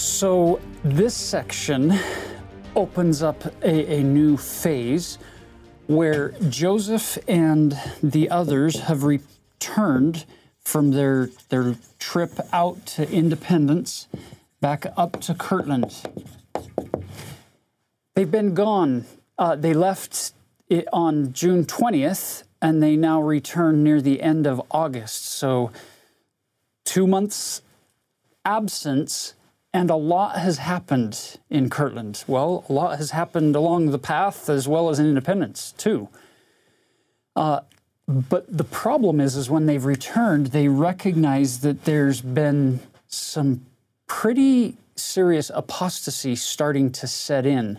So, this section opens up a, a, new phase where Joseph and the others have returned from their, their trip out to Independence back up to Kirtland. They've been gone. Uh, they left on June 20th and they now return near the end of August. So, two months absence and a lot has happened in Kirtland. Well, a lot has happened along the path as well as in Independence, too. Uh, but the problem is, is when they've returned, they recognize that there's been some pretty serious apostasy starting to set in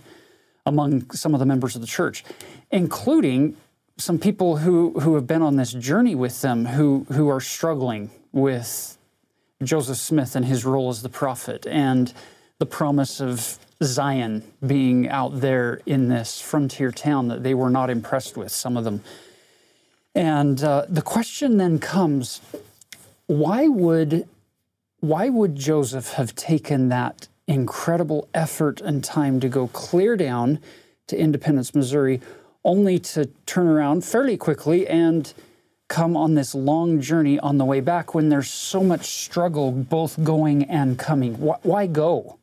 among some of the members of the church, including some people who, who have been on this journey with them who, who are struggling with Joseph Smith and his role as the prophet and the promise of Zion being out there in this frontier town that they were not impressed with, some of them. And uh, the question then comes why would, why would Joseph have taken that incredible effort and time to go clear down to Independence, Missouri, only to turn around fairly quickly and come on this long journey on the way back when there's so much struggle both going and coming. Why go?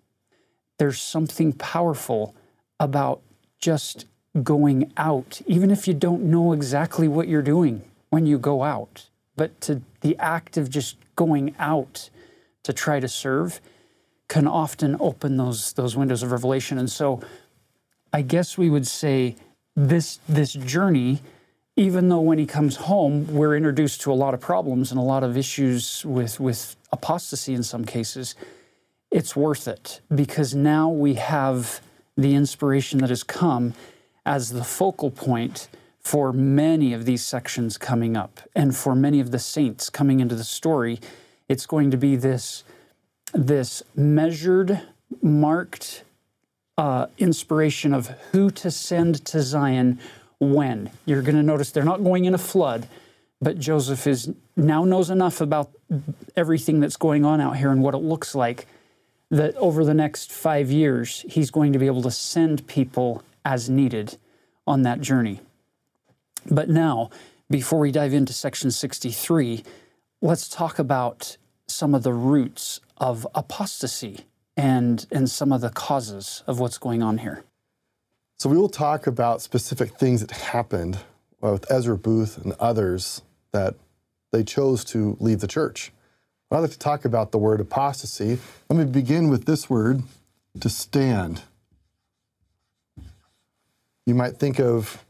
There's something powerful about just going out, even if you don't know exactly what you're doing when you go out. But to the act of just going out to try to serve can often open those those windows of revelation. And so I guess we would say this this journey even though when he comes home, we're introduced to a lot of problems and a lot of issues with, with apostasy in some cases, it's worth it because now we have the inspiration that has come as the focal point for many of these sections coming up and for many of the saints coming into the story. It's going to be this, this measured, marked uh, inspiration of who to send to Zion when. You're going to notice they're not going in a flood, but Joseph is now knows enough about everything that's going on out here and what it looks like that over the next five years, he's going to be able to send people as needed on that journey. But now, before we dive into section 63, let's talk about some of the roots of apostasy and, and some of the causes of what's going on here. So we will talk about specific things that happened uh, with Ezra Booth and others that they chose to leave the church. I'd like to talk about the word apostasy. Let me begin with this word, to stand. You might think of,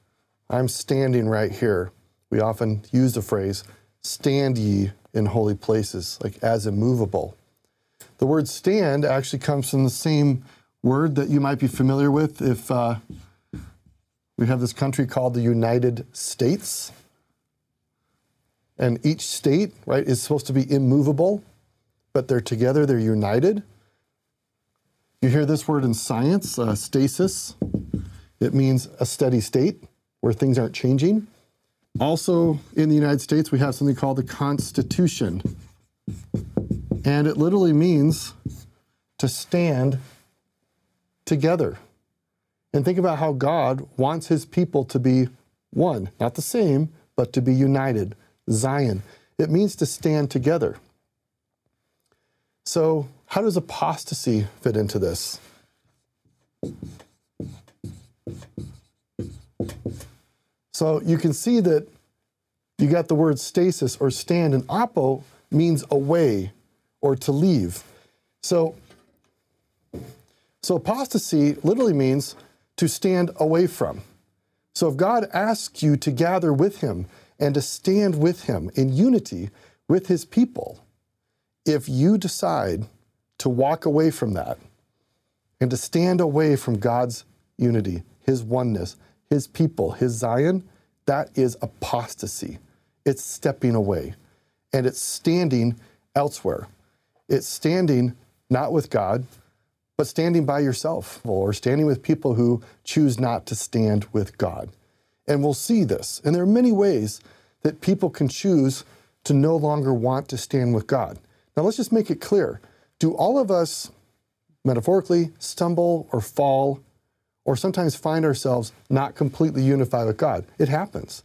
I'm standing right here. We often use the phrase, stand ye in holy places, like as immovable. The word stand actually comes from the same word that you might be familiar with if uh, we have this country called the United States. And each state, right, is supposed to be immovable, but they're together, they're united. You hear this word in science, uh, stasis. It means a steady state where things aren't changing. Also, in the United States, we have something called the Constitution. And it literally means to stand together. And think about how God wants his people to be one, not the same, but to be united. Zion. It means to stand together. So, how does apostasy fit into this? So, you can see that you got the word stasis or stand, and apo means away or to leave. So, so apostasy literally means to stand away from. So if God asks you to gather with Him and to stand with Him in unity with His people, if you decide to walk away from that and to stand away from God's unity, His oneness, His people, His Zion, that is apostasy. It's stepping away and it's standing elsewhere. It's standing not with God, but standing by yourself or standing with people who choose not to stand with God. And we'll see this. And there are many ways that people can choose to no longer want to stand with God. Now, let's just make it clear do all of us metaphorically stumble or fall or sometimes find ourselves not completely unified with God? It happens.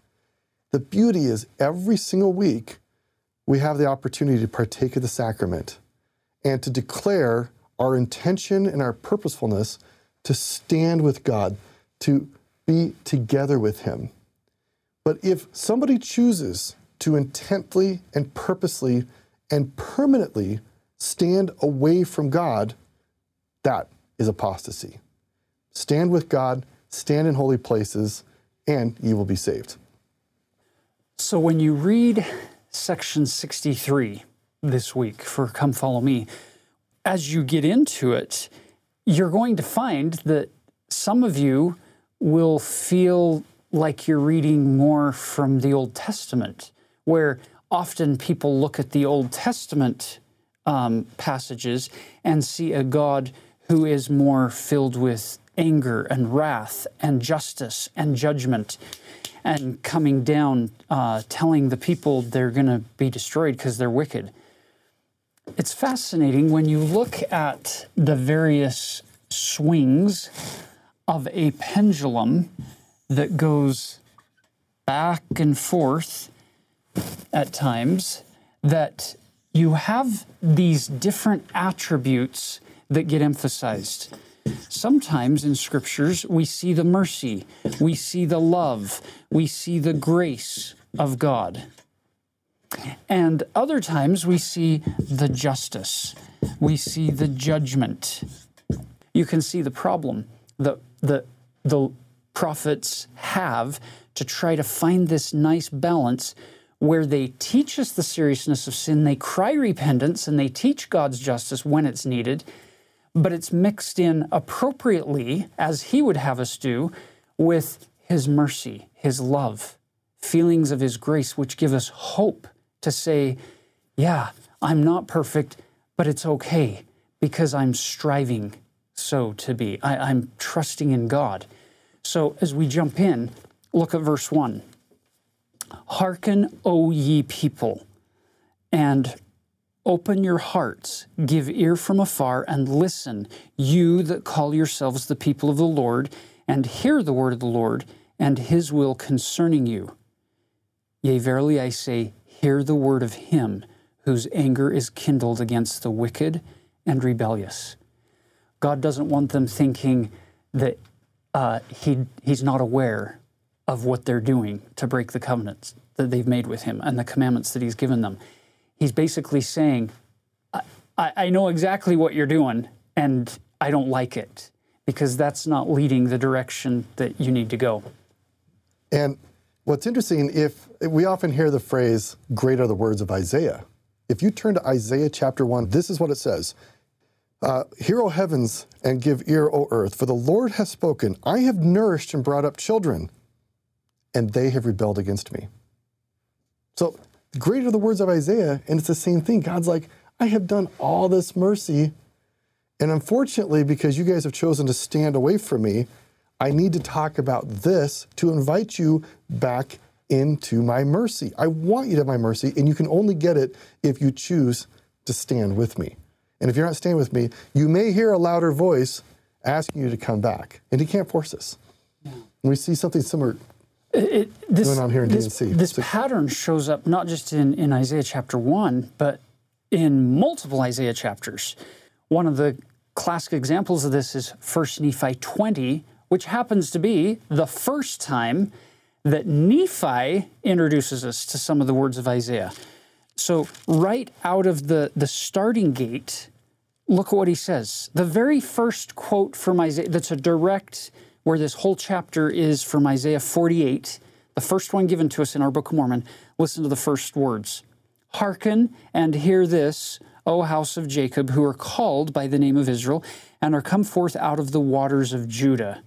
The beauty is every single week we have the opportunity to partake of the sacrament and to declare our intention and our purposefulness to stand with God, to be together with Him. But if somebody chooses to intently and purposely and permanently stand away from God, that is apostasy. Stand with God, stand in holy places, and you will be saved. So when you read section 63 this week for Come Follow Me, as you get into it, you're going to find that some of you will feel like you're reading more from the Old Testament, where often people look at the Old Testament um, passages and see a God who is more filled with anger and wrath and justice and judgment and coming down, uh, telling the people they're going to be destroyed because they're wicked. It's fascinating when you look at the various swings of a pendulum that goes back and forth at times, that you have these different attributes that get emphasized. Sometimes in scriptures, we see the mercy, we see the love, we see the grace of God. And other times we see the justice, we see the judgment. You can see the problem that the, the prophets have to try to find this nice balance where they teach us the seriousness of sin, they cry repentance, and they teach God's justice when it's needed, but it's mixed in appropriately, as He would have us do, with His mercy, His love, feelings of His grace, which give us hope to say, yeah, I'm not perfect, but it's okay because I'm striving so to be. I, am trusting in God. So as we jump in, look at verse 1. Hearken, O ye people, and open your hearts, give ear from afar, and listen, you that call yourselves the people of the Lord, and hear the word of the Lord, and his will concerning you. Yea, verily I say, hear the word of him whose anger is kindled against the wicked and rebellious. God doesn't want them thinking that uh, he, he's not aware of what they're doing to break the covenants that they've made with him and the commandments that he's given them. He's basically saying, I, I know exactly what you're doing, and I don't like it because that's not leading the direction that you need to go. And What's interesting, if we often hear the phrase, great are the words of Isaiah. If you turn to Isaiah chapter 1, this is what it says uh, Hear, O heavens, and give ear, O earth, for the Lord has spoken. I have nourished and brought up children, and they have rebelled against me. So, great are the words of Isaiah, and it's the same thing. God's like, I have done all this mercy, and unfortunately, because you guys have chosen to stand away from me, I need to talk about this to invite you back into my mercy. I want you to have my mercy, and you can only get it if you choose to stand with me. And if you're not staying with me, you may hear a louder voice asking you to come back, and he can't force us. We see something similar it, this, going on here in this, D&C. This so, pattern shows up not just in, in Isaiah chapter 1, but in multiple Isaiah chapters. One of the classic examples of this is 1 Nephi 20, which happens to be the first time that Nephi introduces us to some of the words of Isaiah. So, right out of the, the starting gate, look at what he says. The very first quote from Isaiah, that's a direct, where this whole chapter is from Isaiah 48, the first one given to us in our Book of Mormon. Listen to the first words Hearken and hear this, O house of Jacob, who are called by the name of Israel, and are come forth out of the waters of Judah.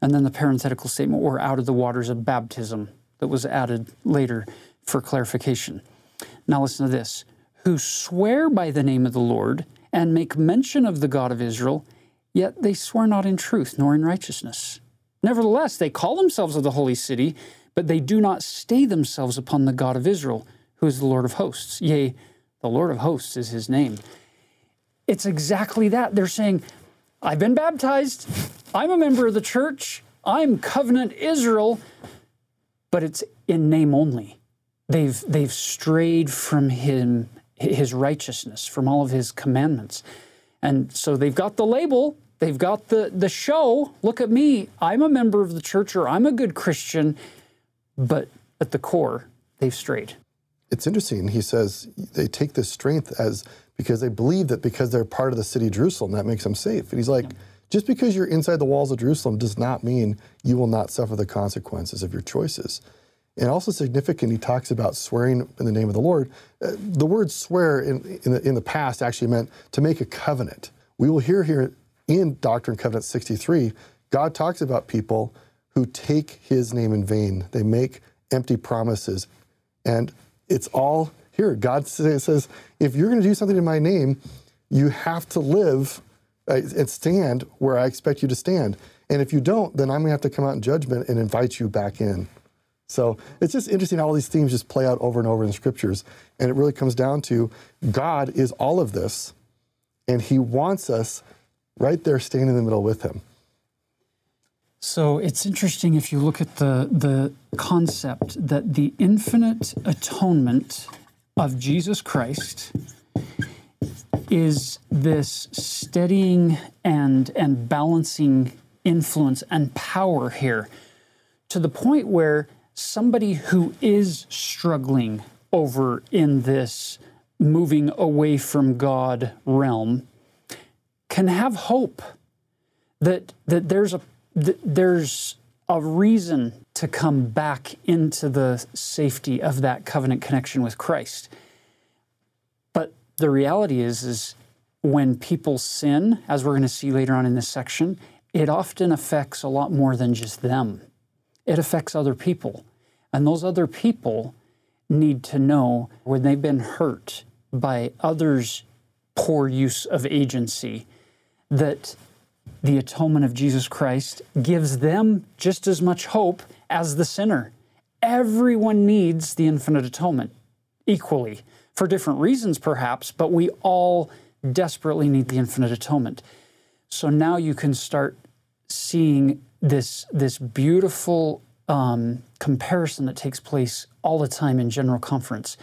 And then the parenthetical statement, or out of the waters of baptism, that was added later for clarification. Now listen to this who swear by the name of the Lord and make mention of the God of Israel, yet they swear not in truth nor in righteousness. Nevertheless, they call themselves of the holy city, but they do not stay themselves upon the God of Israel, who is the Lord of hosts. Yea, the Lord of hosts is his name. It's exactly that. They're saying, I've been baptized, I'm a member of the church, I'm covenant Israel, but it's in name only. They've, they've strayed from him, his righteousness, from all of his commandments. And so they've got the label, they've got the, the show. Look at me, I'm a member of the church or I'm a good Christian, but at the core, they've strayed. It's interesting. He says they take this strength as because they believe that because they're part of the city of Jerusalem, that makes them safe. And he's like, yeah. just because you're inside the walls of Jerusalem does not mean you will not suffer the consequences of your choices. And also significant, he talks about swearing in the name of the Lord. Uh, the word swear in, in the, in the past actually meant to make a covenant. We will hear here in Doctrine and Covenant 63, God talks about people who take his name in vain. They make empty promises. And it's all here. God says, if you're going to do something in my name, you have to live uh, and stand where I expect you to stand. And if you don't, then I'm going to have to come out in judgment and invite you back in. So it's just interesting how all these themes just play out over and over in the scriptures. And it really comes down to God is all of this, and He wants us right there standing in the middle with Him. So it's interesting if you look at the, the concept that the infinite atonement of Jesus Christ is this steadying and, and balancing influence and power here to the point where somebody who is struggling over in this moving away from God realm can have hope that, that there's a th- there's a reason to come back into the safety of that covenant connection with Christ. But the reality is, is when people sin, as we're going to see later on in this section, it often affects a lot more than just them. It affects other people. And those other people need to know when they've been hurt by others' poor use of agency that the atonement of Jesus Christ gives them just as much hope as the sinner. Everyone needs the infinite atonement equally, for different reasons perhaps, but we all desperately need the infinite atonement. So now you can start seeing this, this beautiful um, comparison that takes place all the time in General Conference,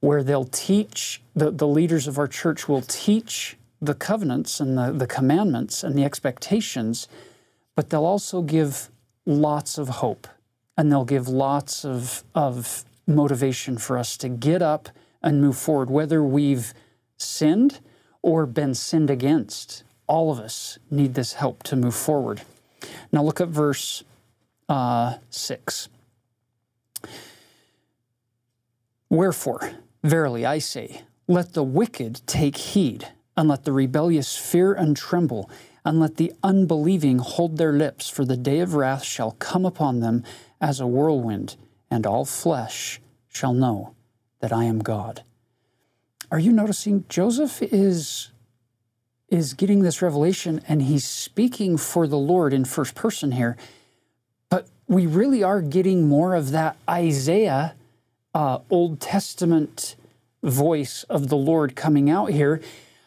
where they'll teach, the, the leaders of our church will teach the covenants and the, the commandments and the expectations, but they'll also give lots of hope and they'll give lots of, of motivation for us to get up and move forward, whether we've sinned or been sinned against. All of us need this help to move forward. Now, look at verse uh, 6. Wherefore, verily I say, let the wicked take heed and let the rebellious fear and tremble, and let the unbelieving hold their lips, for the day of wrath shall come upon them as a whirlwind, and all flesh shall know that I am God. Are you noticing Joseph is is getting this revelation and he's speaking for the Lord in first person here. But we really are getting more of that Isaiah uh, Old Testament voice of the Lord coming out here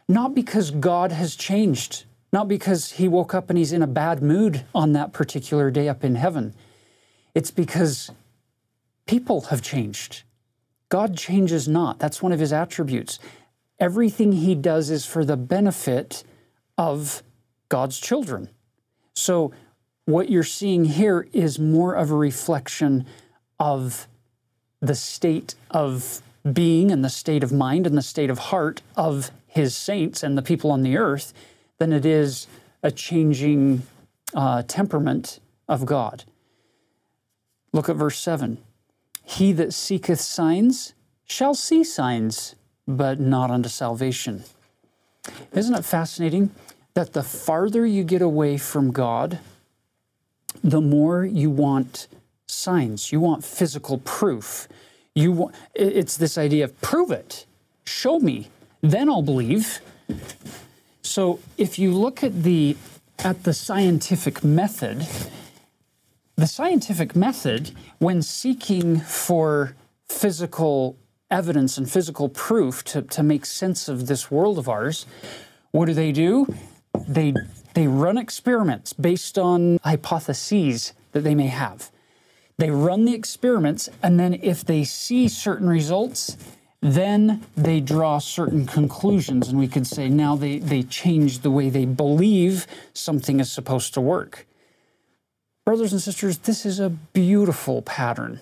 not because God has changed, not because he woke up and he's in a bad mood on that particular day up in heaven. It's because people have changed. God changes not. That's one of his attributes. Everything he does is for the benefit of God's children. So, what you're seeing here is more of a reflection of the state of being and the state of mind and the state of heart of his saints and the people on the earth than it is a changing uh, temperament of God. Look at verse 7. He that seeketh signs shall see signs. but not unto salvation. Isn't it fascinating that the farther you get away from God, the more you want signs, you want physical proof. You want, it's this idea of prove it, show me, then I'll believe. So if you look at the at the scientific method, the scientific method, when seeking for physical evidence and physical proof to, to make sense of this world of ours, what do they do? They, they run experiments based on hypotheses that they may have. They run the experiments, and then if they see certain results, then they draw certain conclusions. And we could say now they, they change the way they believe something is supposed to work. Brothers and sisters, this is a beautiful pattern.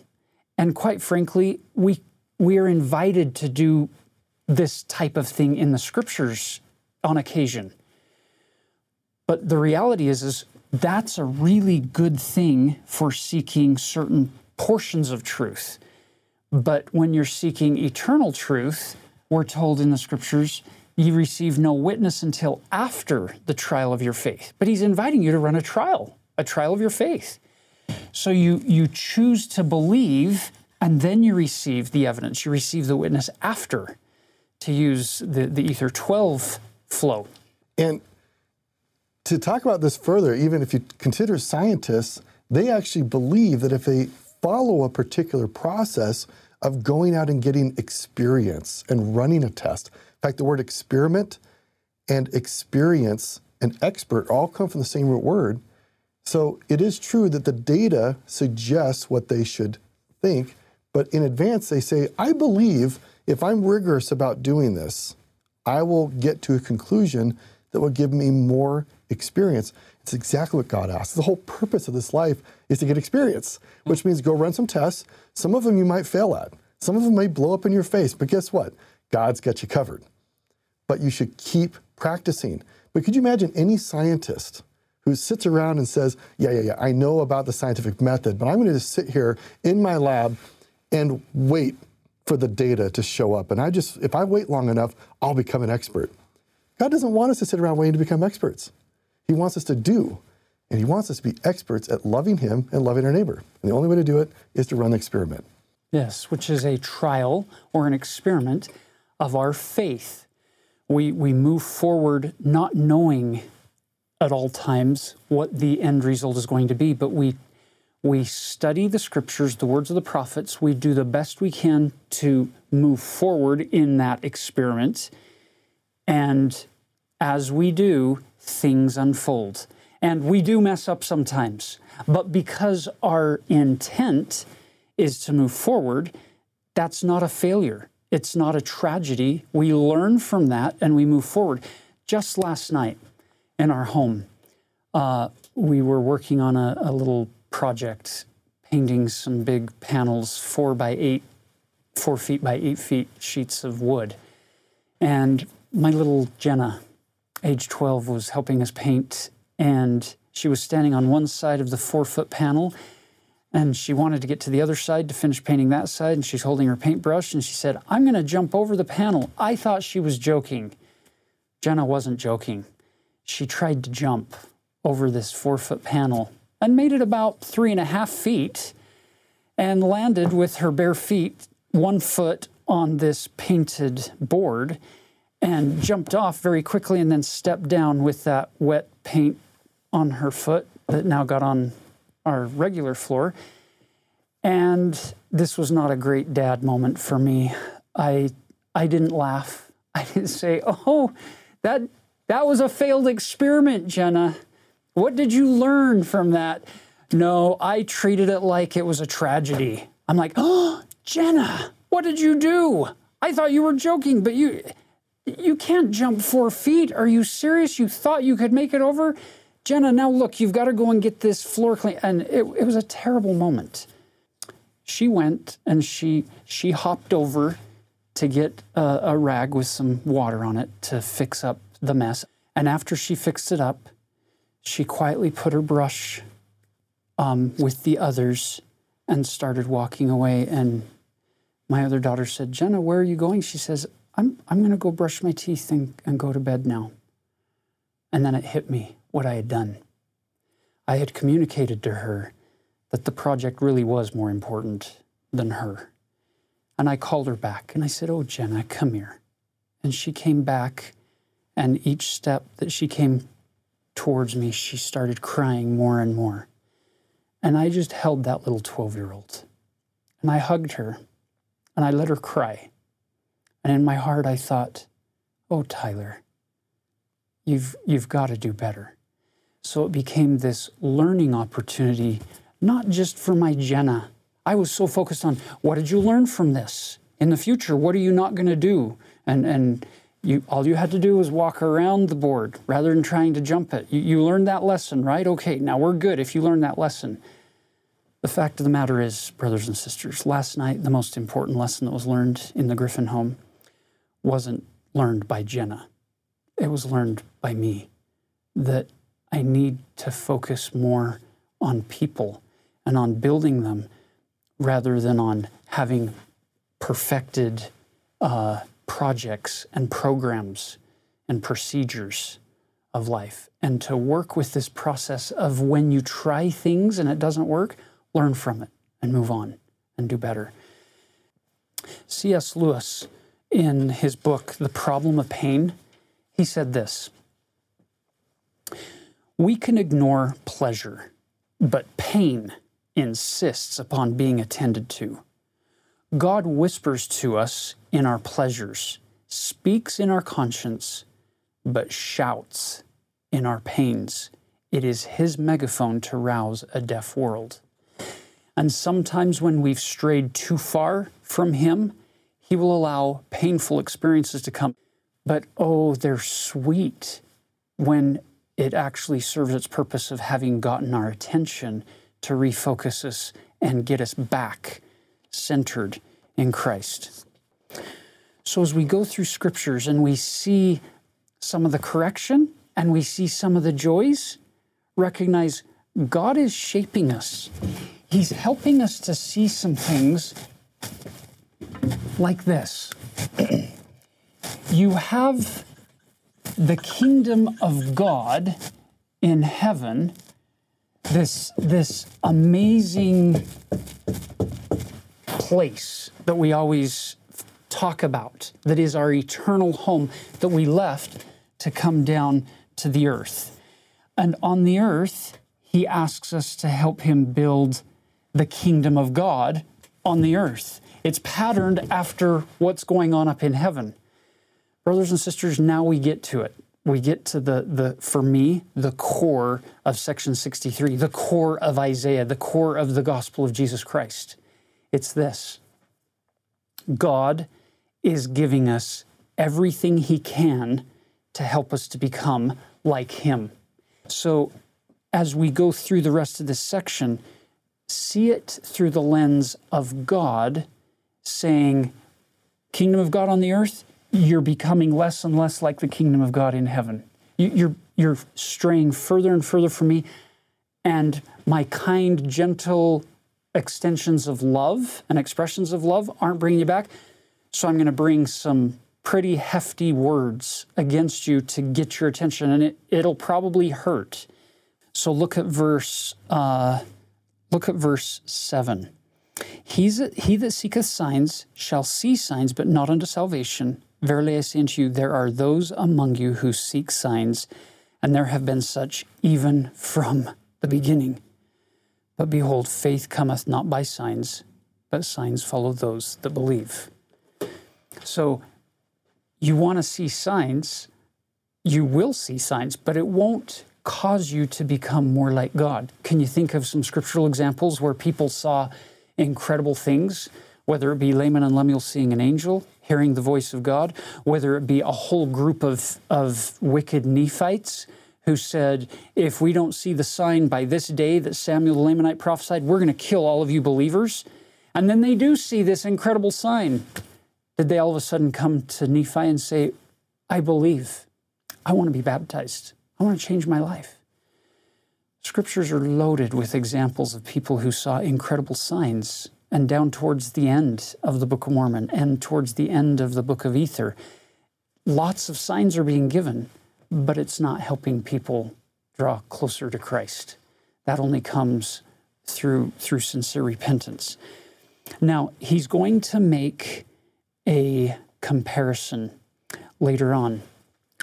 And quite frankly, we, we are invited to do this type of thing in the scriptures on occasion. But the reality is, is that's a really good thing for seeking certain portions of truth. But when you're seeking eternal truth, we're told in the scriptures, you receive no witness until after the trial of your faith. But he's inviting you to run a trial a trial of your faith. So you, you choose to believe, and then you receive the evidence. You receive the witness after, to use the, the Ether 12 flow. And to talk about this further, even if you consider scientists, they actually believe that if they follow a particular process of going out and getting experience and running a test, in fact, the word experiment and experience and expert all come from the same root word. So it is true that the data suggests what they should think, but in advance they say, I believe if I'm rigorous about doing this, I will get to a conclusion that will give me more experience. It's exactly what God asks. The whole purpose of this life is to get experience, mm. which means go run some tests. Some of them you might fail at, some of them may blow up in your face, but guess what? God's got you covered. But you should keep practicing. But could you imagine any scientist who sits around and says, Yeah, yeah, yeah, I know about the scientific method, but I'm going to just sit here in my lab and wait for the data to show up. And I just, if I wait long enough, I'll become an expert. God doesn't want us to sit around waiting to become experts. He wants us to do, and He wants us to be experts at loving Him and loving our neighbor. And the only way to do it is to run the experiment. Yes, which is a trial or an experiment of our faith. We, we move forward not knowing at all times what the end result is going to be, but we we study the scriptures, the words of the prophets. We do the best we can to move forward in that experiment. And as we do, things unfold. And we do mess up sometimes. But because our intent is to move forward, that's not a failure. It's not a tragedy. We learn from that and we move forward. Just last night, in our home. Uh, we were working on a, a, little project, painting some big panels, four by eight, four feet by eight feet sheets of wood. And my little Jenna, age 12, was helping us paint, and she was standing on one side of the four foot panel. And she wanted to get to the other side to finish painting that side, and she's holding her paintbrush. And she said, I'm going to jump over the panel. I thought she was joking. Jenna wasn't joking she tried to jump over this four foot panel and made it about three and a half feet and landed with her bare feet, one foot on this painted board, and jumped off very quickly and then stepped down with that wet paint on her foot that now got on our regular floor. And this was not a great dad moment for me. I I didn't laugh. I didn't say, "Oh, that that was a failed experiment, Jenna. What did you learn from that? No, I treated it like it was a tragedy. I'm like, oh, Jenna, what did you do? I thought you were joking, but you you can't jump four feet. Are you serious? You thought you could make it over? Jenna, now look, you've got to go and get this floor clean. And it, it was a terrible moment. She went and she she hopped over to get a, a rag with some water on it to fix up the mess. And after she fixed it up, she quietly put her brush um, with the others and started walking away. And my other daughter said, Jenna, where are you going? She says, I'm, I'm going to go brush my teeth and, and go to bed now. And then it hit me what I had done. I had communicated to her that the project really was more important than her. And I called her back and I said, Oh, Jenna, come here. And she came back, and each step that she came towards me, she started crying more and more. And I just held that little 12 year old. And I hugged her and I let her cry. And in my heart, I thought, Oh, Tyler, you've, you've got to do better. So it became this learning opportunity, not just for my Jenna. I was so focused on what did you learn from this? In the future, what are you not going to do? And, and you, all you had to do was walk around the board rather than trying to jump it. You, you learned that lesson, right? Okay, now we're good if you learned that lesson. The fact of the matter is, brothers and sisters, last night, the most important lesson that was learned in the Griffin home wasn't learned by Jenna. It was learned by me that I need to focus more on people and on building them rather than on having perfected uh, projects and programs and procedures of life. And to work with this process of when you try things and it doesn't work, learn from it and move on and do better. C.S. Lewis, in his book, The Problem of Pain, he said this We can ignore pleasure, but pain insists upon being attended to. God whispers to us in our pleasures, speaks in our conscience, but shouts in our pains. It is His megaphone to rouse a deaf world. And sometimes when we've strayed too far from Him, He will allow painful experiences to come. But oh, they're sweet when it actually serves its purpose of having gotten our attention to refocus us and get us back centered in Christ. So, as we go through scriptures and we see some of the correction and we see some of the joys, recognize God is shaping us. He's helping us to see some things like this. you have the kingdom of God in heaven, this, this amazing place that we always talk about, that is our eternal home that we left to come down to the earth. And on the earth, he asks us to help him build the kingdom of God on the earth. It's patterned after what's going on up in heaven. Brothers and sisters, now we get to it. We get to the, the for me, the core of section 63, the core of Isaiah, the core of the gospel of Jesus Christ. It's this God is giving us everything He can to help us to become like Him. So, as we go through the rest of this section, see it through the lens of God saying, Kingdom of God on the earth, you're becoming less and less like the kingdom of God in heaven. You're, you're straying further and further from me, and my kind, gentle extensions of love and expressions of love aren't bringing you back. So I'm going to bring some pretty hefty words against you to get your attention, and it, it'll probably hurt. So look at verse uh, look at verse seven. He's he that seeketh signs shall see signs, but not unto salvation. Verily I say unto you, there are those among you who seek signs, and there have been such even from the beginning. But behold, faith cometh not by signs, but signs follow those that believe. So you want to see signs, you will see signs, but it won't cause you to become more like God. Can you think of some scriptural examples where people saw incredible things, whether it be Laman and Lemuel seeing an angel, hearing the voice of God, whether it be a whole group of, of wicked Nephites who said, If we don't see the sign by this day that Samuel the Lamanite prophesied, we're going to kill all of you believers. And then they do see this incredible sign. Did they all of a sudden come to Nephi and say, I believe. I want to be baptized. I want to change my life. Scriptures are loaded with examples of people who saw incredible signs and down towards the end of the Book of Mormon and towards the end of the Book of Ether. Lots of signs are being given, but it's not helping people draw closer to Christ. That only comes through through sincere repentance. Now, he's going to make a comparison later on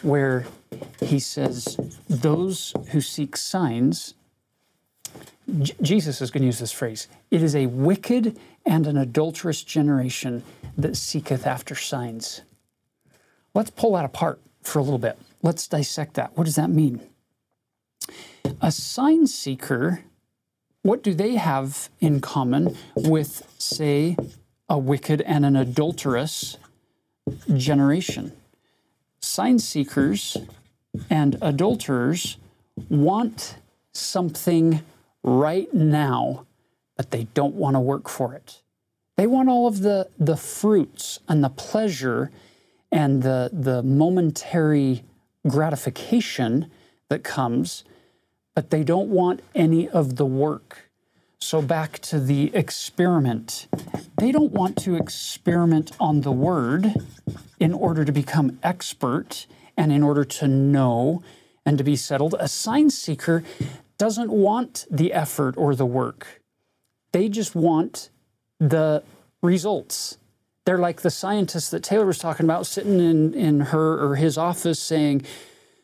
where he says those who seek signs J- Jesus is going to use this phrase. It is a wicked and an adulterous generation that seeketh after signs. Let's pull that apart for a little bit. Let's dissect that. What does that mean? A sign seeker, what do they have in common with, say, a wicked and an adulterous generation? Sign seekers and adulterers want something right now, but they don't want to work for it. They want all of the, the fruits and the pleasure and the, the momentary gratification that comes, but they don't want any of the work. So, back to the experiment. They don't want to experiment on the word in order to become expert and in order to know and to be settled. A sign seeker doesn't want the effort or the work. They just want the results. They're like the scientists that Taylor was talking about sitting in, in her or his office saying,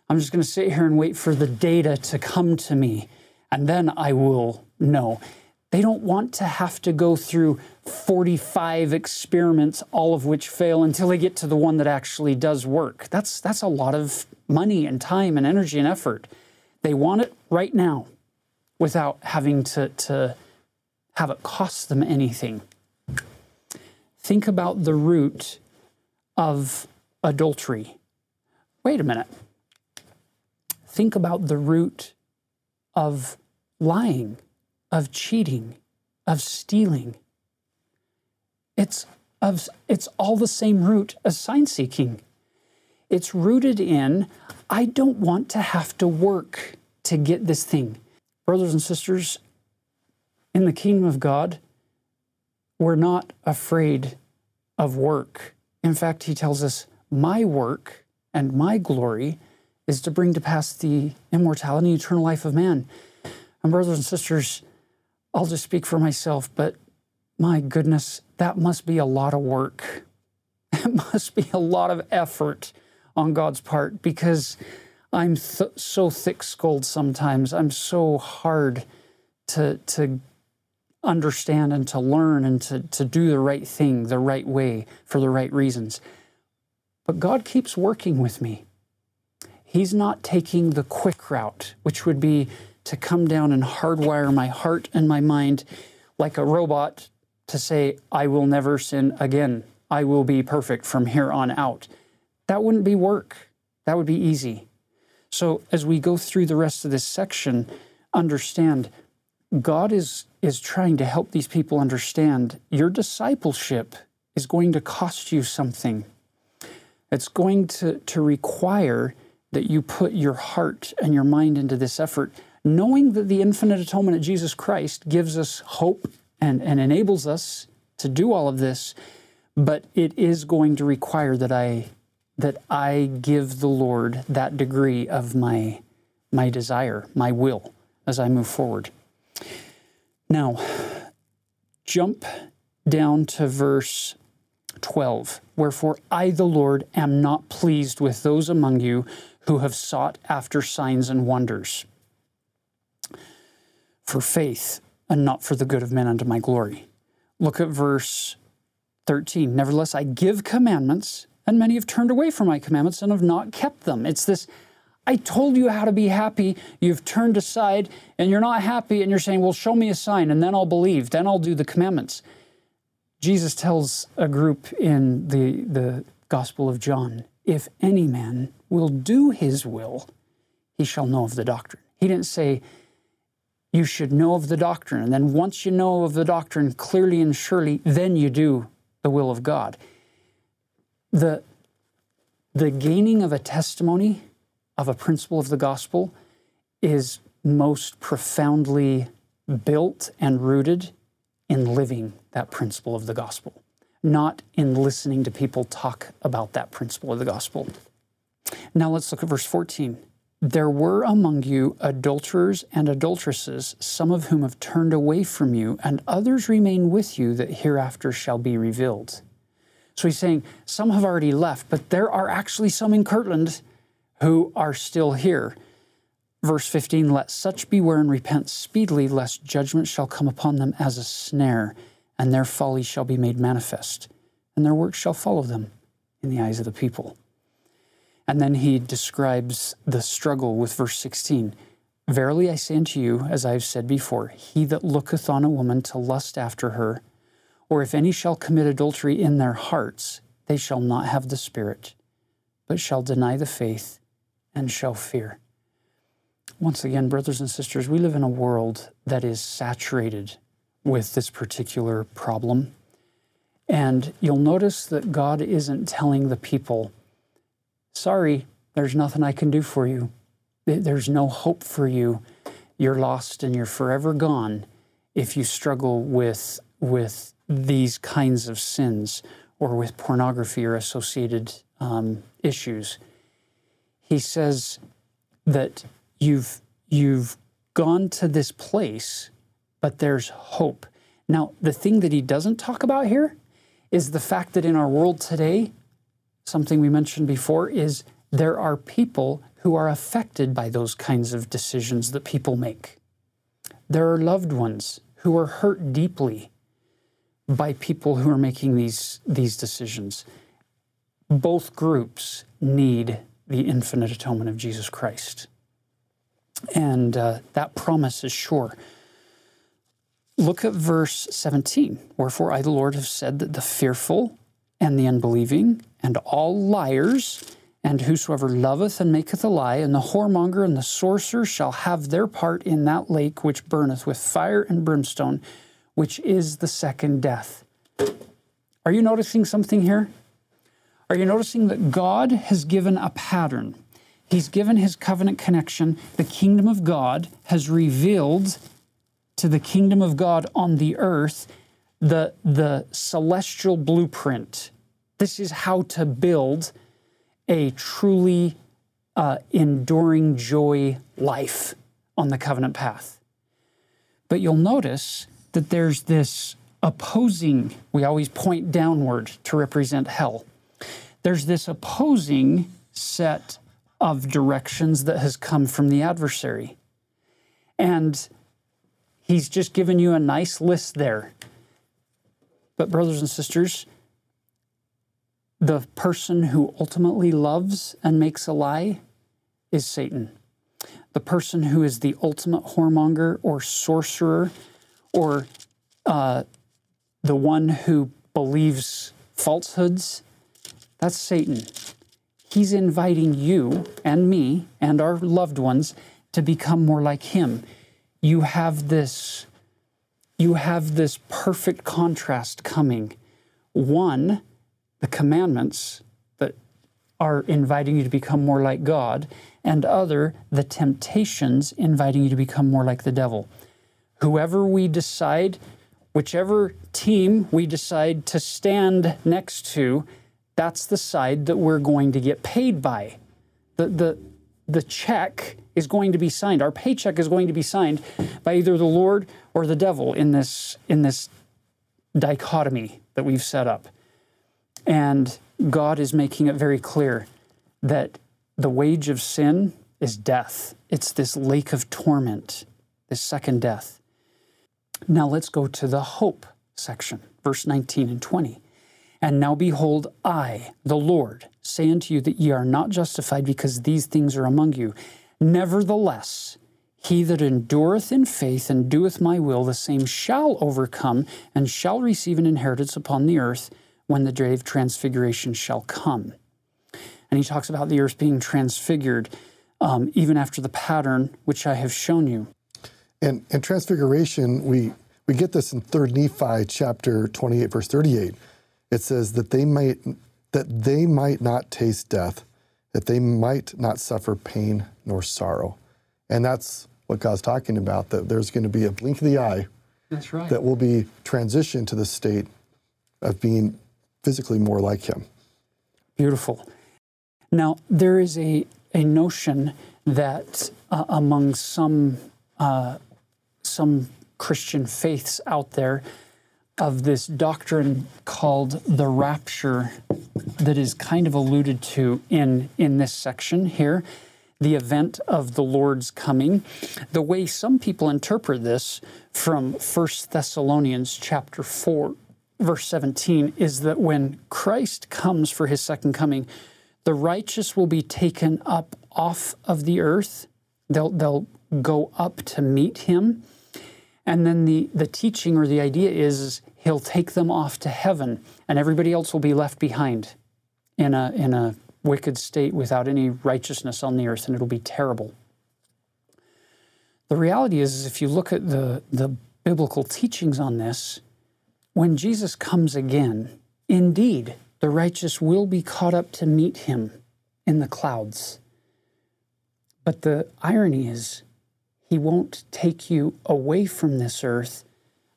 I'm just going to sit here and wait for the data to come to me, and then I will know. They don't want to have to go through 45 experiments, all of which fail, until they get to the one that actually does work. That's, that's a lot of money and time and energy and effort. They want it right now without having to, to have it cost them anything. Think about the root of adultery. Wait a minute. Think about the root of lying, of cheating, of stealing. It's, of, it's all the same root as sign seeking. It's rooted in, I don't want to have to work to get this thing. Brothers and sisters, in the kingdom of God, we're not afraid of work. In fact, he tells us, My work and my glory is to bring to pass the immortality and eternal life of man. And, brothers and sisters, I'll just speak for myself, but my goodness, that must be a lot of work. It must be a lot of effort on God's part because I'm th- so thick skulled sometimes. I'm so hard to, to understand and to learn and to, to do the right thing the right way for the right reasons. But God keeps working with me. He's not taking the quick route, which would be to come down and hardwire my heart and my mind like a robot to say, I will never sin again. I will be perfect from here on out. That wouldn't be work. That would be easy. So as we go through the rest of this section, understand God is is trying to help these people understand your discipleship is going to cost you something. It's going to, to require that you put your heart and your mind into this effort, knowing that the infinite atonement of Jesus Christ gives us hope and, and enables us to do all of this, but it is going to require that I that I give the Lord that degree of my, my desire, my will, as I move forward. Now, jump down to verse 12. Wherefore I, the Lord, am not pleased with those among you who have sought after signs and wonders for faith and not for the good of men unto my glory. Look at verse 13. Nevertheless, I give commandments and many have turned away from my commandments and have not kept them. It's this I told you how to be happy. You've turned aside and you're not happy, and you're saying, Well, show me a sign, and then I'll believe. Then I'll do the commandments. Jesus tells a group in the, the Gospel of John if any man will do his will, he shall know of the doctrine. He didn't say, You should know of the doctrine. And then once you know of the doctrine clearly and surely, then you do the will of God the, the gaining of a testimony of a principle of the gospel is most profoundly built and rooted in living that principle of the gospel, not in listening to people talk about that principle of the gospel. Now let's look at verse 14. There were among you adulterers and adulteresses, some of whom have turned away from you, and others remain with you that hereafter shall be revealed. So he's saying some have already left, but there are actually some in Kirtland who are still here. Verse 15 Let such beware and repent speedily, lest judgment shall come upon them as a snare, and their folly shall be made manifest, and their works shall follow them in the eyes of the people. And then he describes the struggle with verse 16. Verily I say unto you, as I have said before, he that looketh on a woman to lust after her, or if any shall commit adultery in their hearts, they shall not have the Spirit, but shall deny the faith and shall fear. Once again, brothers and sisters, we live in a world that is saturated with this particular problem. And you'll notice that God isn't telling the people, sorry, there's nothing I can do for you. There's no hope for you. You're lost and you're forever gone if you struggle with, with these kinds of sins or with pornography or associated um, issues. He says that you've, you've gone to this place, but there's hope. Now, the thing that he doesn't talk about here is the fact that in our world today, something we mentioned before is there are people who are affected by those kinds of decisions that people make. There are loved ones who are hurt deeply by people who are making these, these decisions. Both groups need the infinite atonement of Jesus Christ. And uh, that promise is sure. Look at verse 17. Wherefore I, the Lord, have said that the fearful and the unbelieving and all liars and whosoever loveth and maketh a lie, and the whoremonger and the sorcerer shall have their part in that lake which burneth with fire and brimstone, which is the second death. Are you noticing something here? Are you noticing that God has given a pattern? He's given his covenant connection. The kingdom of God has revealed to the kingdom of God on the earth the, the celestial blueprint. This is how to build a truly uh, enduring joy life on the covenant path. But you'll notice that there's this opposing, we always point downward to represent hell. There's this opposing set of directions that has come from the adversary. And he's just given you a nice list there. But, brothers and sisters, the person who ultimately loves and makes a lie is Satan. The person who is the ultimate whoremonger or sorcerer or uh, the one who believes falsehoods, that's Satan. He's inviting you and me and our loved ones to become more like him. You have this you have this perfect contrast coming. One, the commandments that are inviting you to become more like God, and other, the temptations inviting you to become more like the devil. Whoever we decide, whichever team we decide to stand next to, that's the side that we're going to get paid by. The, the, the check is going to be signed. Our paycheck is going to be signed by either the Lord or the devil in this, in this dichotomy that we've set up. And God is making it very clear that the wage of sin is death. It's this lake of torment, this second death. Now let's go to the hope section, verse 19 and 20. And now behold, I, the Lord, say unto you that ye are not justified because these things are among you. Nevertheless, he that endureth in faith and doeth my will, the same shall overcome and shall receive an inheritance upon the earth when the day of transfiguration shall come. And he talks about the earth being transfigured um, even after the pattern which I have shown you. And, and transfiguration, we, we get this in 3rd Nephi chapter 28, verse 38. It says that they might that they might not taste death, that they might not suffer pain nor sorrow. And that's what God's talking about, that there's going to be a blink of the eye That's right. that will be transitioned to the state of being physically more like Him. Beautiful. Now, there is a, a notion that uh, among some, uh, some Christian faiths out there of this doctrine called the rapture that is kind of alluded to in, in this section here the event of the Lord's coming. The way some people interpret this from 1 Thessalonians chapter 4 verse 17 is that when Christ comes for his second coming, the righteous will be taken up off of the earth. They'll, they'll go up to meet him. And then the, the teaching or the idea is, he'll take them off to heaven, and everybody else will be left behind in a, in a wicked state without any righteousness on the earth, and it'll be terrible. The reality is, is if you look at the, the biblical teachings on this, when Jesus comes again, indeed, the righteous will be caught up to meet him in the clouds. But the irony is, he won't take you away from this earth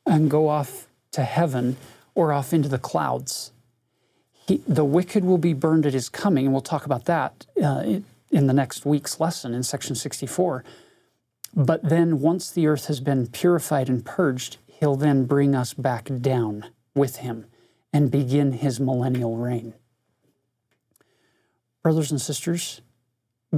and go off to heaven or off into the clouds. He, the wicked will be burned at his coming, and we'll talk about that uh, in the next week's lesson in section 64. But then, once the earth has been purified and purged, he'll then bring us back down with him and begin his millennial reign. Brothers and sisters,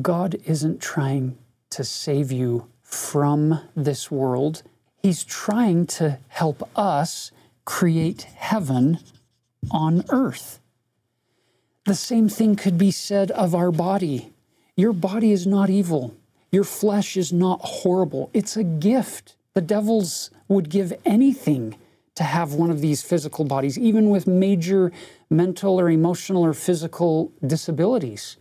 God isn't trying to save you from this world. He's trying to help us create heaven on earth. The same thing could be said of our body. Your body is not evil. Your flesh is not horrible. It's a gift. The devils would give anything to have one of these physical bodies, even with major mental or emotional or physical disabilities.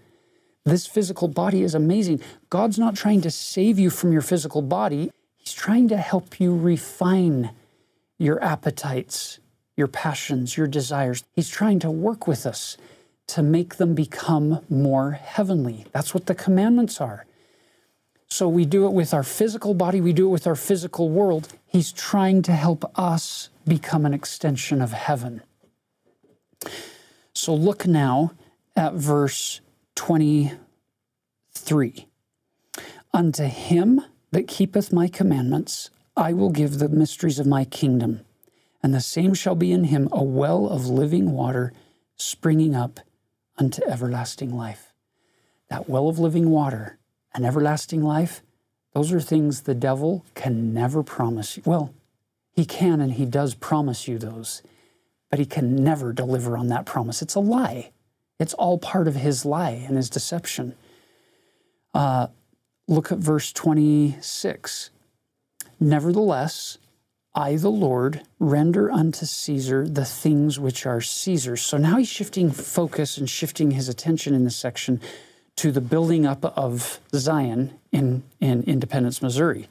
This physical body is amazing. God's not trying to save you from your physical body, He's trying to help you refine your appetites, your passions, your desires. He's trying to work with us to make them become more heavenly. That's what the commandments are. So we do it with our physical body, we do it with our physical world. He's trying to help us become an extension of heaven. So look now at verse 23. Unto him that keepeth my commandments, I will give the mysteries of my kingdom, and the same shall be in him a well of living water springing up unto everlasting life. That well of living water and everlasting life, those are things the devil can never promise you. Well, he can and he does promise you those, but he can never deliver on that promise. It's a lie. It's all part of his lie and his deception. Uh, look at verse 26. Nevertheless, I, the Lord, render unto Caesar the things which are Caesar's. So now he's shifting focus and shifting his attention in this section to the building up of Zion in, in Independence, Missouri.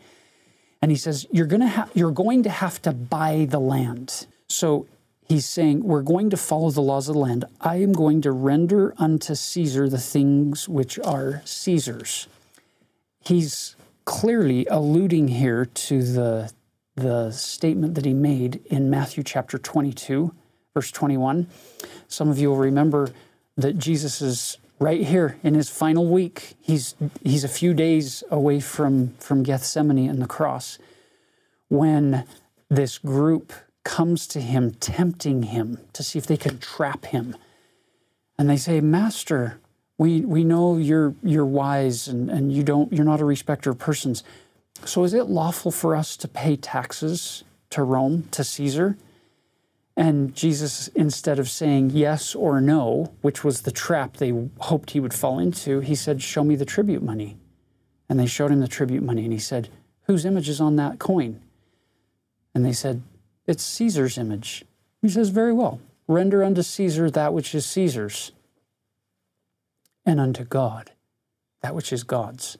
And he says, you're, gonna ha- you're going to have to buy the land. So he's saying, We're going to follow the laws of the land. I am going to render unto Caesar the things which are Caesar's. He's clearly alluding here to the the statement that he made in Matthew chapter 22, verse 21. Some of you will remember that Jesus is right here in his final week. He's, he's a few days away from, from Gethsemane and the cross when this group comes to him, tempting him to see if they can trap him. And they say, Master, we, we know you're, you're wise and, and you don't, you're not a respecter of persons so, is it lawful for us to pay taxes to Rome, to Caesar? And Jesus, instead of saying yes or no, which was the trap they hoped he would fall into, he said, Show me the tribute money. And they showed him the tribute money, and he said, Whose image is on that coin? And they said, It's Caesar's image. He says, Very well. Render unto Caesar that which is Caesar's, and unto God that which is God's.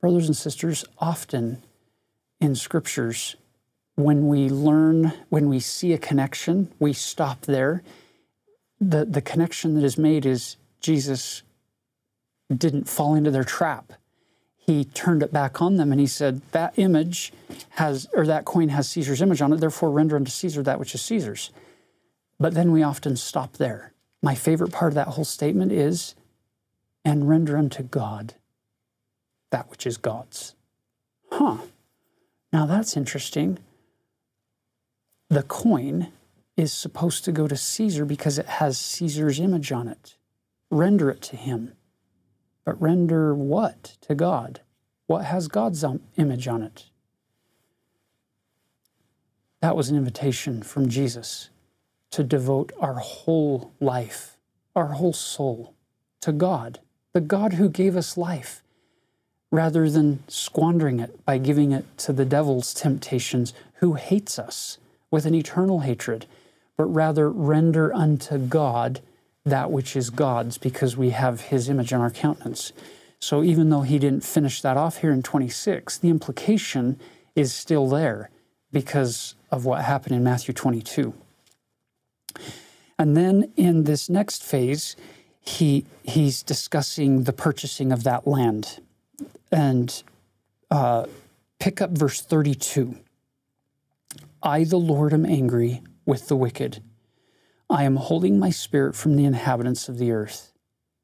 Brothers and sisters, often in scriptures, when we learn, when we see a connection, we stop there. The, the connection that is made is Jesus didn't fall into their trap. He turned it back on them and he said, That image has, or that coin has Caesar's image on it, therefore render unto Caesar that which is Caesar's. But then we often stop there. My favorite part of that whole statement is, and render unto God that which is God's. Huh. Now that's interesting. The coin is supposed to go to Caesar because it has Caesar's image on it. Render it to him. But render what to God? What has God's image on it? That was an invitation from Jesus to devote our whole life, our whole soul to God, the God who gave us life, rather than squandering it by giving it to the devil's temptations, who hates us with an eternal hatred, but rather render unto God that which is God's because we have his image on our countenance. So even though he didn't finish that off here in 26, the implication is still there because of what happened in Matthew 22. And then in this next phase, he he's discussing the purchasing of that land. And uh, pick up verse 32. I, the Lord, am angry with the wicked. I am holding my spirit from the inhabitants of the earth.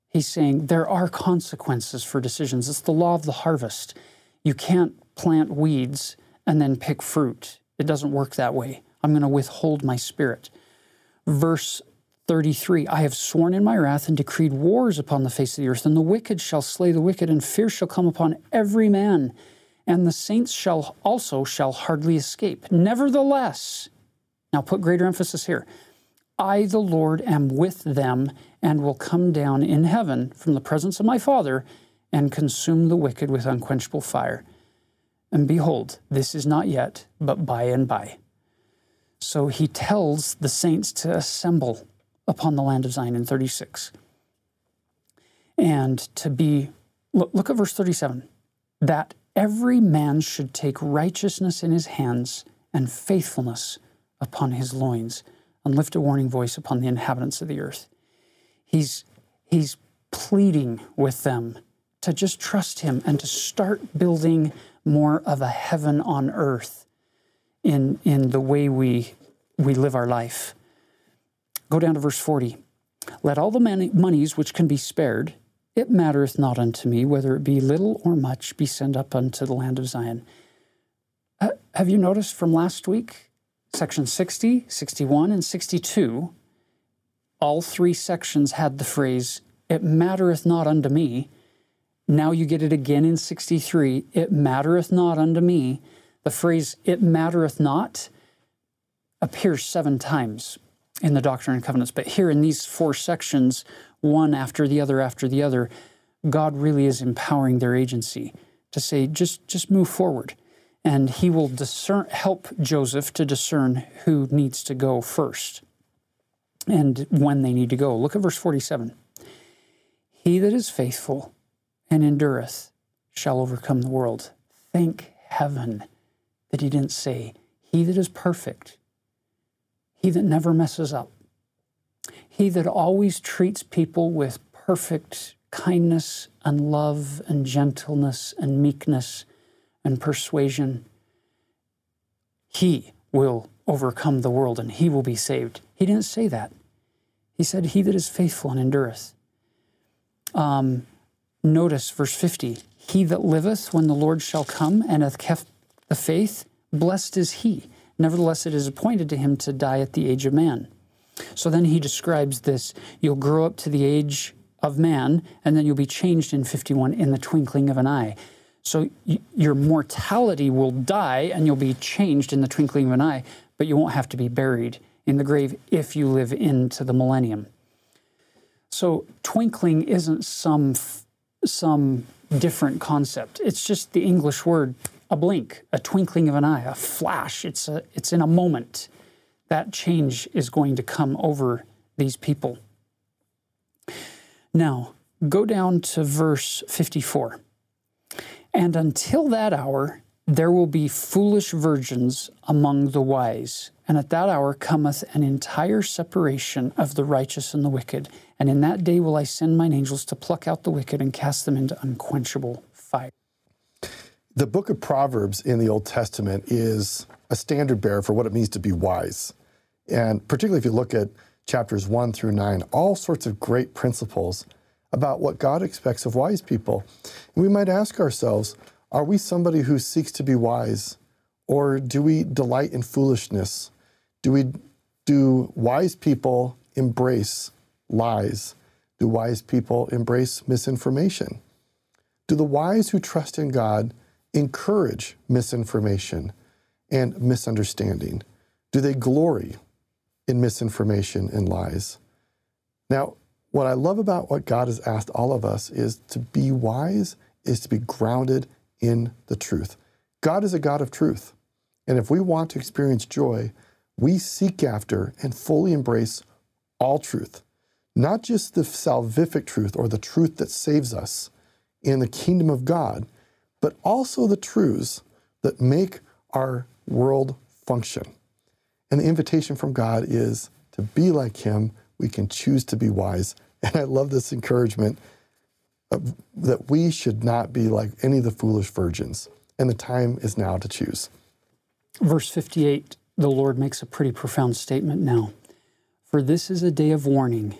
He's saying there are consequences for decisions. It's the law of the harvest. You can't plant weeds and then pick fruit. It doesn't work that way. I'm going to withhold my spirit. Verse 33 I have sworn in my wrath and decreed wars upon the face of the earth, and the wicked shall slay the wicked, and fear shall come upon every man, and the saints shall also shall hardly escape. Nevertheless, now put greater emphasis here. I, the Lord, am with them and will come down in heaven from the presence of my Father and consume the wicked with unquenchable fire. And behold, this is not yet, but by and by. So he tells the saints to assemble upon the land of Zion in 36 and to be, look, look at verse 37, that every man should take righteousness in his hands and faithfulness upon his loins and lift a warning voice upon the inhabitants of the earth. He's, he's pleading with them to just trust him and to start building more of a heaven on earth in, in the way we, we live our life. Go down to verse 40. Let all the monies which can be spared, it mattereth not unto me whether it be little or much, be sent up unto the land of Zion. Uh, have you noticed from last week, section 60, 61, and 62, all three sections had the phrase, It mattereth not unto me. Now you get it again in 63, It mattereth not unto me. The phrase, It mattereth not, appears seven times in the Doctrine and Covenants. But here in these four sections, one after the other after the other, God really is empowering their agency to say, just, just move forward. And he will discern, help Joseph to discern who needs to go first and when they need to go. Look at verse 47. He that is faithful and endureth shall overcome the world. Thank heaven that he didn't say, He that is perfect he that never messes up. He that always treats people with perfect kindness and love and gentleness and meekness and persuasion. He will overcome the world and he will be saved. He didn't say that. He said, He that is faithful and endureth. Um, notice verse 50 He that liveth when the Lord shall come and hath kept the faith, blessed is he. Nevertheless, it is appointed to him to die at the age of man. So then he describes this you'll grow up to the age of man, and then you'll be changed in 51 in the twinkling of an eye. So your mortality will die, and you'll be changed in the twinkling of an eye, but you won't have to be buried in the grave if you live into the millennium. So twinkling isn't some some different concept. It's just the English word a blink, a twinkling of an eye, a flash. It's, a, it's in a moment. That change is going to come over these people. Now, go down to verse 54. And until that hour, there will be foolish virgins among the wise. And at that hour cometh an entire separation of the righteous and the wicked. And in that day will I send mine angels to pluck out the wicked and cast them into unquenchable fire. The book of Proverbs in the Old Testament is a standard bearer for what it means to be wise. And particularly if you look at chapters 1 through 9, all sorts of great principles about what God expects of wise people. We might ask ourselves are we somebody who seeks to be wise, or do we delight in foolishness? Do we do wise people embrace lies? Do wise people embrace misinformation? Do the wise who trust in God encourage misinformation and misunderstanding? Do they glory in misinformation and lies? Now, what I love about what God has asked all of us is to be wise, is to be grounded in the truth. God is a God of truth. And if we want to experience joy, we seek after and fully embrace all truth, not just the salvific truth or the truth that saves us in the kingdom of God, but also the truths that make our world function. And the invitation from God is to be like Him. We can choose to be wise. And I love this encouragement that we should not be like any of the foolish virgins. And the time is now to choose. Verse 58, the Lord makes a pretty profound statement now. For this is a day of warning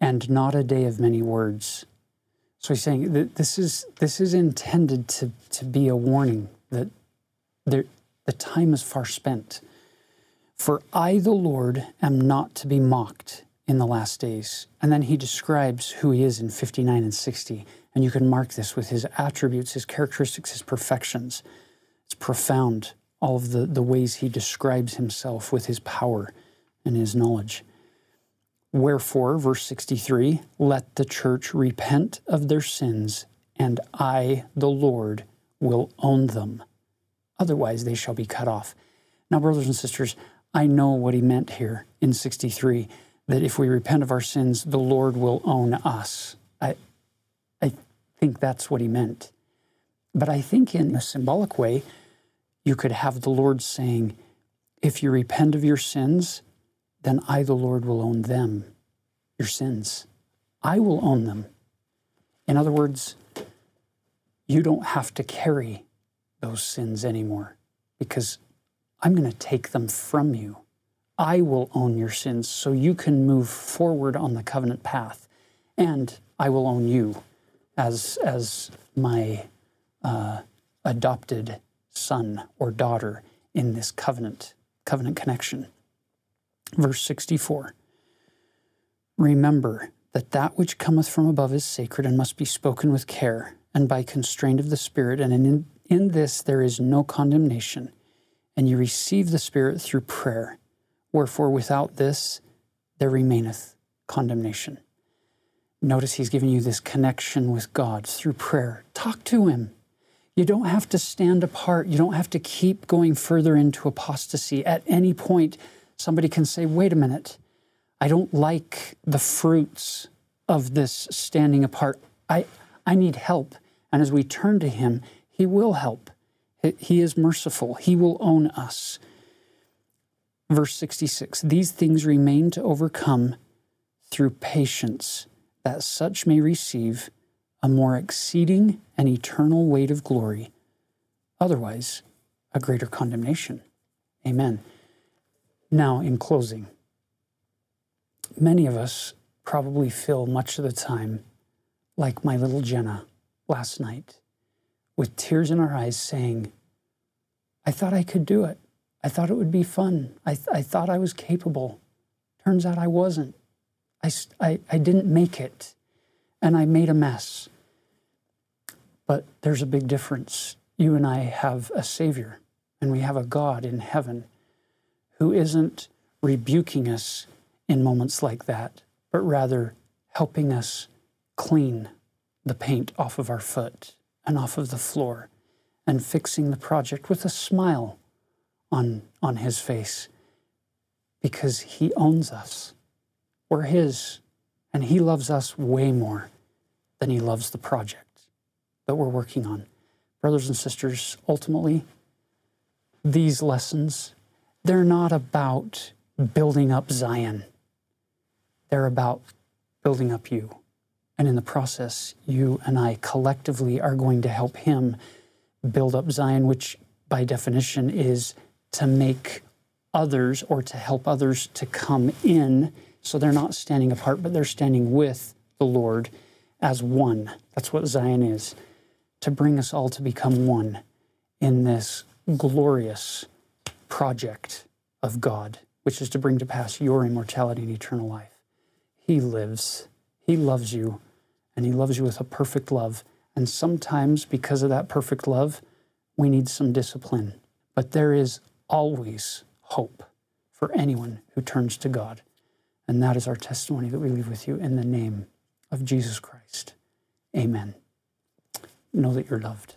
and not a day of many words. So he's saying that this is, this is intended to, to be a warning that there, the time is far spent. For I, the Lord, am not to be mocked in the last days. And then he describes who he is in 59 and 60. And you can mark this with his attributes, his characteristics, his perfections. It's profound, all of the, the ways he describes himself with his power and his knowledge. Wherefore, verse 63 let the church repent of their sins, and I, the Lord, will own them. Otherwise, they shall be cut off. Now, brothers and sisters, I know what he meant here in 63 that if we repent of our sins, the Lord will own us. I, I think that's what he meant. But I think in a symbolic way, you could have the Lord saying, If you repent of your sins, then I, the Lord, will own them, your sins. I will own them. In other words, you don't have to carry those sins anymore because I'm going to take them from you. I will own your sins so you can move forward on the covenant path. And I will own you as, as my uh, adopted son or daughter in this covenant, covenant connection. Verse 64 Remember that that which cometh from above is sacred and must be spoken with care and by constraint of the Spirit, and in, in this there is no condemnation, and you receive the Spirit through prayer Wherefore, without this, there remaineth condemnation. Notice he's giving you this connection with God through prayer. Talk to him. You don't have to stand apart. You don't have to keep going further into apostasy. At any point, somebody can say, wait a minute, I don't like the fruits of this standing apart. I, I need help. And as we turn to him, he will help. He is merciful. He will own us. Verse 66 These things remain to overcome through patience, that such may receive a more exceeding and eternal weight of glory, otherwise, a greater condemnation. Amen. Now, in closing, many of us probably feel much of the time like my little Jenna last night, with tears in our eyes, saying, I thought I could do it. I thought it would be fun. I, th- I thought I was capable. Turns out I wasn't. I, I, I didn't make it, and I made a mess. But there's a big difference. You and I have a Savior, and we have a God in heaven who isn't rebuking us in moments like that, but rather helping us clean the paint off of our foot and off of the floor and fixing the project with a smile on, on his face because he owns us. We're his, and he loves us way more than he loves the project that we're working on. Brothers and sisters, ultimately, these lessons, they're not about building up Zion. They're about building up you. And in the process, you and I collectively are going to help him build up Zion, which by definition is to make others or to help others to come in. So they're not standing apart, but they're standing with the Lord as one. That's what Zion is to bring us all to become one in this glorious project of God, which is to bring to pass your immortality and eternal life. He lives, He loves you, and He loves you with a perfect love. And sometimes, because of that perfect love, we need some discipline. But there is always hope for anyone who turns to God. And that is our testimony that we leave with you in the name of Jesus Christ. Amen. Know that you're loved.